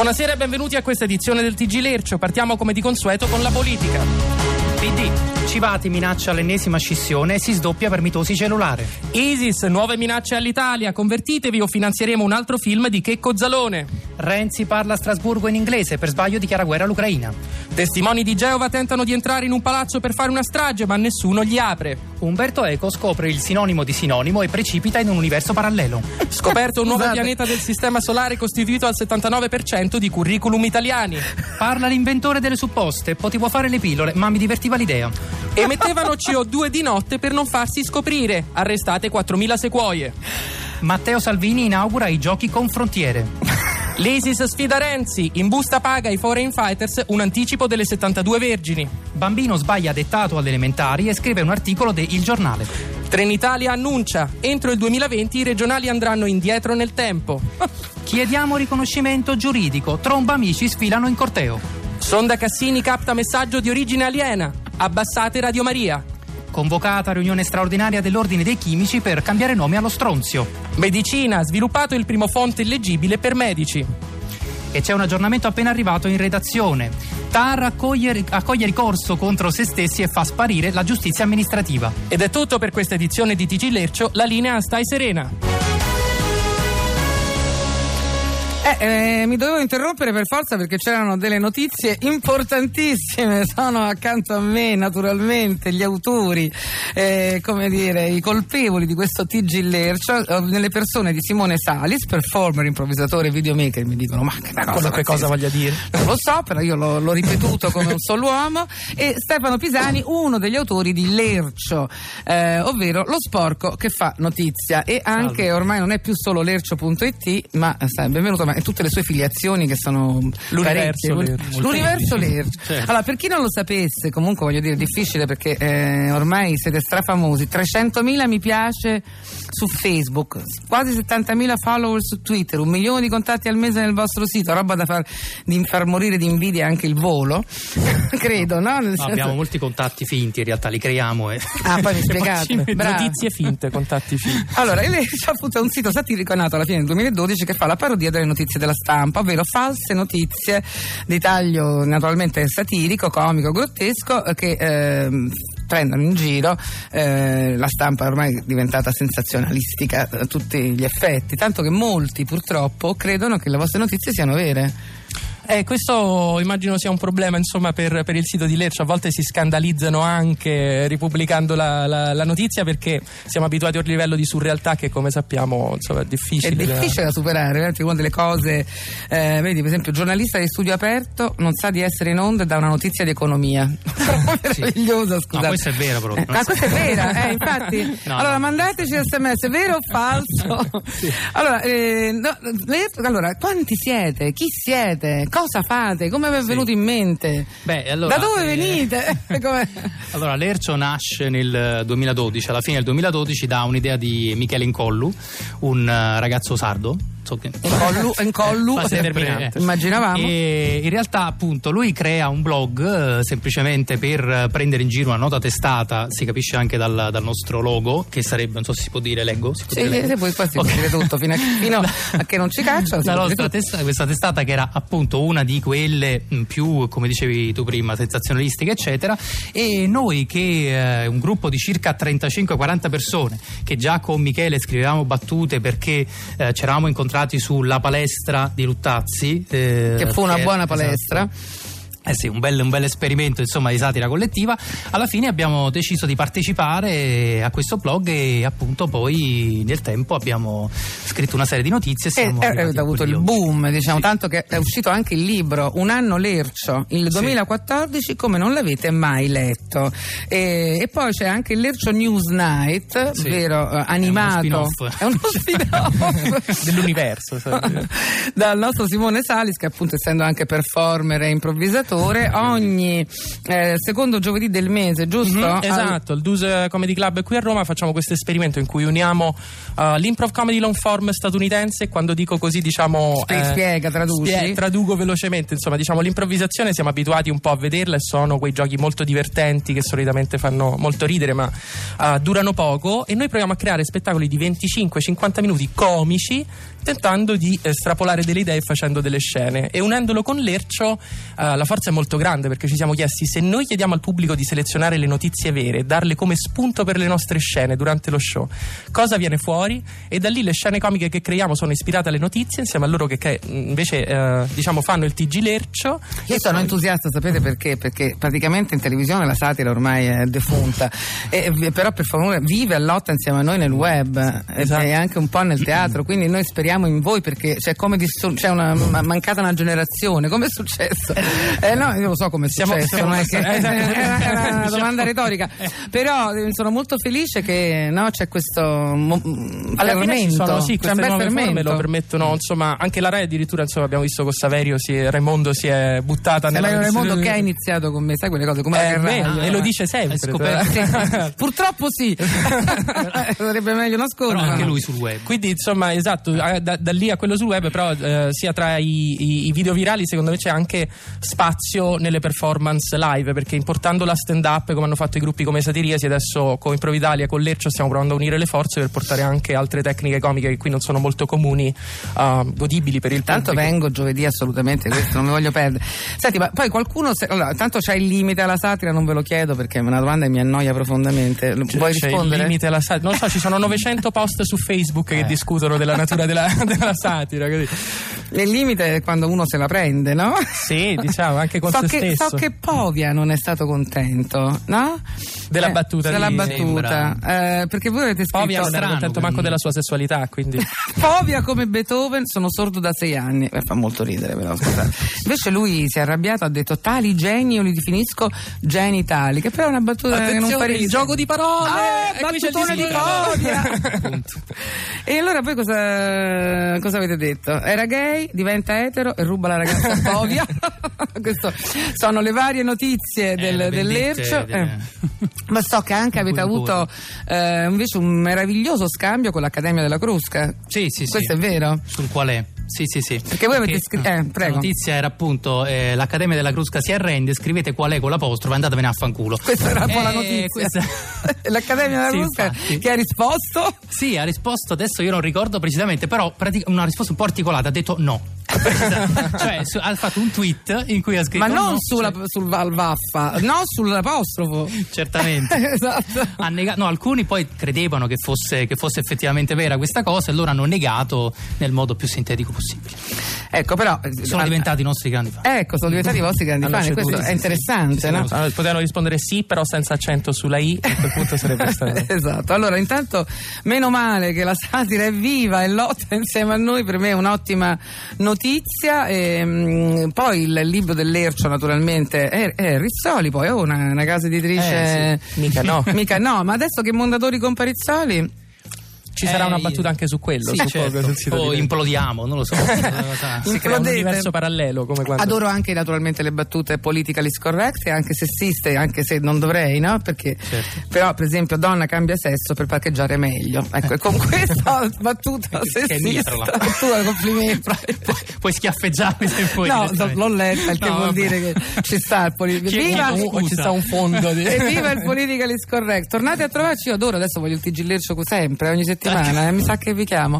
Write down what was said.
Buonasera e benvenuti a questa edizione del TG Lercio. Partiamo come di consueto con la politica. PD. Civati minaccia l'ennesima scissione e si sdoppia per mitosi cellulare. ISIS, nuove minacce all'Italia. Convertitevi o finanzieremo un altro film di Checco Zalone. Renzi parla a Strasburgo in inglese, per sbaglio dichiara guerra all'Ucraina. Testimoni di Geova tentano di entrare in un palazzo per fare una strage, ma nessuno gli apre. Umberto Eco scopre il sinonimo di sinonimo e precipita in un universo parallelo. Scoperto un nuovo pianeta del sistema solare costituito al 79% di curriculum italiani. Parla l'inventore delle supposte, potevo fare le pillole, ma mi divertiva l'idea. Emettevano CO2 di notte per non farsi scoprire. Arrestate 4.000 sequoie. Matteo Salvini inaugura i giochi con frontiere. L'ISIS sfida Renzi, in busta paga ai Foreign Fighters un anticipo delle 72 vergini. Bambino sbaglia dettato alle elementari e scrive un articolo de Il Giornale. Trenitalia annuncia, entro il 2020 i regionali andranno indietro nel tempo. Chiediamo riconoscimento giuridico, tromba amici sfilano in corteo. Sonda Cassini capta messaggio di origine aliena. Abbassate Radio Maria. Convocata riunione straordinaria dell'Ordine dei Chimici per cambiare nome allo stronzio. Medicina, sviluppato il primo fonte illeggibile per medici. E c'è un aggiornamento appena arrivato in redazione. TAR accoglie, accoglie ricorso contro se stessi e fa sparire la giustizia amministrativa. Ed è tutto per questa edizione di TG Lercio, la linea Stai Serena. Eh, eh, mi dovevo interrompere per forza perché c'erano delle notizie importantissime. Sono accanto a me, naturalmente, gli autori, eh, come dire, i colpevoli di questo TG Lercio, eh, nelle persone di Simone Salis, performer, improvvisatore, videomaker. Mi dicono, ma che cosa, Quello che cosa voglia dire? Non lo so, però io l'ho, l'ho ripetuto come un solo uomo. E Stefano Pisani, uno degli autori di Lercio, eh, ovvero lo sporco che fa notizia. E anche ormai non è più solo lercio.it, ma sai, benvenuto, ma è tutte le sue filiazioni che sono L'universo. Lercio. L'universo Lercio. Certo. Allora, per chi non lo sapesse, comunque voglio dire, è difficile perché eh, ormai siete strafamosi. 300.000 mi piace su Facebook, quasi 70.000 follower su Twitter, un milione di contatti al mese nel vostro sito, roba da far, di far morire di invidia anche il volo, credo, no? No, senso- abbiamo molti contatti finti, in realtà li creiamo. E... Ah, poi mi spiegate. Notizie finte, contatti finti. Allora, il Lercio appunto un sito satirico nato alla fine del 2012 che fa la parodia delle notizie della stampa, ovvero false notizie di taglio naturalmente satirico, comico, grottesco eh, che ehm, prendono in giro eh, la stampa ormai è diventata sensazionalistica a tutti gli effetti, tanto che molti purtroppo credono che le vostre notizie siano vere. Eh, questo immagino sia un problema insomma, per, per il sito di Lercio. A volte si scandalizzano anche ripubblicando la, la- la notizia perché siamo abituati a un livello di surrealtà che, come sappiamo, insomma, è È difficile. da- difficile da superare, veramente una delle cose, eh, vedi, per esempio, il giornalista di studio aperto non sa di essere in onda e dà una notizia di economia. Meravigliosa, scusate. No, questo è vero, però. Eh, ah, questa è vera, eh, infatti. No, allora, no. mandateci sms, vero o falso? Allora, eh, no, le- allora, quanti siete? Chi siete? Cosa fate? Come vi è venuto in mente? Beh, allora, da dove eh, venite? Allora, l'Ercio nasce nel 2012, alla fine del 2012 da un'idea di Michele Incollu, un eh, ragazzo sardo. So che, Incollu, incollu, Fase sempre, determinante. immaginavamo. E in realtà, appunto, lui crea un blog eh, semplicemente per eh, prendere in giro una nota testata, si capisce anche dal, dal nostro logo, che sarebbe, non so se si può dire, leggo. Si può Sì, dire sì, poi, poi si può Ok. dire tutto fino a, fino a che non ci cacciano. si La nostra tutto. testa- questa testata che era appunto una di quelle mh, più, come dicevi tu prima, sensazionalistiche, eccetera. E noi che eh, un gruppo di circa 35-40 persone che già con Michele scrivevamo battute perché eh, ci eravamo incontrati sulla palestra di Luttazzi. eh, Che fu una buona esatto. palestra. Eh sì, un bel, un bel esperimento insomma di satira collettiva. Alla fine abbiamo deciso di partecipare a questo blog e appunto poi nel tempo abbiamo scritto una serie di notizie. e E siamo e arrivati avete avuto il boom, diciamo, Sì. tanto che è uscito anche il libro Un anno lercio, il 2014, come non l'avete mai letto. E, e poi c'è anche il Lercio News Night, Sì. vero, eh, animato. spin-off. È uno spin-off. Dell'universo. Dal nostro Simone Salis, che appunto essendo anche performer e improvvisatore, ore ogni eh, secondo giovedì del mese, giusto? Mhm, Al- esatto, il Duse Comedy Club qui a Roma facciamo questo esperimento in cui uniamo uh, l'improv comedy long form statunitense. Quando dico così, diciamo. Spie- spiega, traduci. spie- traduco velocemente. Insomma, diciamo l'improvvisazione siamo abituati un po' a vederla e sono quei giochi molto divertenti che solitamente fanno molto ridere, ma uh, durano poco. E noi proviamo a creare spettacoli di 25-50 minuti comici, tentando di estrapolare delle idee e facendo delle scene. E unendolo con Lercio, uh, la forza è molto grande perché ci siamo chiesti se noi chiediamo al pubblico di selezionare le notizie vere e darle come spunto per le nostre scene durante lo show, cosa viene fuori? E da lì le scene comiche che creiamo sono ispirate alle notizie, insieme a loro che, che, invece eh, diciamo fanno il TG Lercio. Io sono entusiasta, sapete perché? Perché praticamente in televisione la satira ormai è defunta, E- però per favore vive e lotta insieme a noi nel web e- Esatto. e anche un po' nel teatro, quindi noi speriamo in voi perché c'è come disso- c'è una ma- mancata una generazione, come è successo? Eh no, io lo so come è Siamo- successo, siamo- non è che esatto. era, era una Diciamo- domanda retorica, però eh, sono molto felice che no, c'è questo mo- Alla fine ci fermento, sono sì, queste nuove forme fermento. lo permettono, insomma, anche la Rai addirittura, insomma, abbiamo visto con Saverio, si è- Raimondo si è buttata È nella Mario Raimondo che ha iniziato con me, sai quelle cose come la Eh, beh, e eh. lo dice sempre. Purtroppo sì, sarebbe meglio Però nascondere. anche lui sul web. Quindi insomma esatto, eh, da, da lì a quello sul web però eh, sia tra i, i- i video virali secondo me c'è anche spazio nelle performance live perché importando la stand up come hanno fatto i gruppi come Satiriasi adesso con Improvitalia con Lercio stiamo provando a unire le forze per portare anche altre tecniche comiche che qui non sono molto comuni eh, godibili per il Tanto pubblico. vengo giovedì assolutamente, questo non mi voglio perdere. Senti, ma poi qualcuno, se- allora, tanto c'è il limite alla satira, non ve lo chiedo perché è una domanda che mi annoia profondamente. C'è- Vuoi c'è il rispondere? limite alla satira. Non so, ci sono 900 post su Facebook che discutono della natura della, della satira. così. Il limite è quando uno se la prende, no? Sì, diciamo, anche con so se che, stesso. so che Povia non è stato contento, no? Della Eh, battuta Della battuta. Eh, perché voi avete scritto... Povia non era contento manco della sua sessualità, quindi... Povia come Beethoven, sono sordo da sei anni. Eh, fa molto ridere, però scusate. Invece lui si è arrabbiato, ha detto tali geni io li definisco genitali, che però è una battuta che non fa Attenzione, ridere. il gioco di parole! Ah, E il battutone di. Povia! e allora poi cosa, cosa avete detto? Era gay, diventa etero e ruba la ragazza a Povia. Queste sono le varie notizie del, le del vendette Lercio. delle- Eh. Ma so che anche avete avuto eh, invece un meraviglioso scambio con l'Accademia della Crusca. Sì, sì, sì. Questo è vero? Sul qual è? Sì, sì, sì. Perché voi avete scritto- eh, La prego. notizia era appunto eh, l'Accademia della Crusca si arrende, scrivete qual è con l'apostrofo e andatevene a fanculo. Questa era un po' la Eh, notizia. questa- L'Accademia della Sì, Crusca infatti. che ha risposto. Sì, ha risposto, adesso io non ricordo precisamente, però una risposta un po' articolata, ha detto no. Cioè su- ha fatto un tweet in cui ha scritto Ma non no, sulla, cioè, sul Val Vaffa, no sull'apostrofo. certamente. esatto. Ha nega- no, alcuni poi credevano che fosse, che fosse effettivamente vera questa cosa e loro hanno negato nel modo più sintetico possibile. Ecco, però. Sono diventati i nostri grandi fan. Ecco, sono diventati i vostri grandi fan, e questo sì, è sì, interessante, no? Allora, potevano rispondere sì, però senza accento sulla I, a quel punto sarebbe stato... esatto, allora intanto meno male che la satira è viva e lotta insieme a noi, per me è un'ottima notizia. E, mm, poi il libro dell'Ercio naturalmente è, è Rizzoli, poi è una, una casa editrice... Eh, sì. Mica no. Mica no, ma adesso che Mondadori compra Rizzoli... Ci sarà Eh, una battuta anche su quello, Sì, certo. o di- implodiamo, non lo so. Si crea un universo parallelo come quando... Adoro anche naturalmente le battute politically correct e anche sessiste, anche se non dovrei, no? Perché Certo. però, per esempio, donna cambia sesso per parcheggiare meglio. Ecco, e con questa battuta sessista, tu complimenti. Pu- puoi schiaffeggiarmi se vuoi. no, l'ho letta, il che No, vuol vabbè. dire che ci sta il political Chiedo Viva! o ci sta un fondo di... Evviva il politically correct! Tornate a trovarci, io adoro, adesso voglio il TG Lercio sempre, ogni settimana, eh, mi sa che vi chiamo.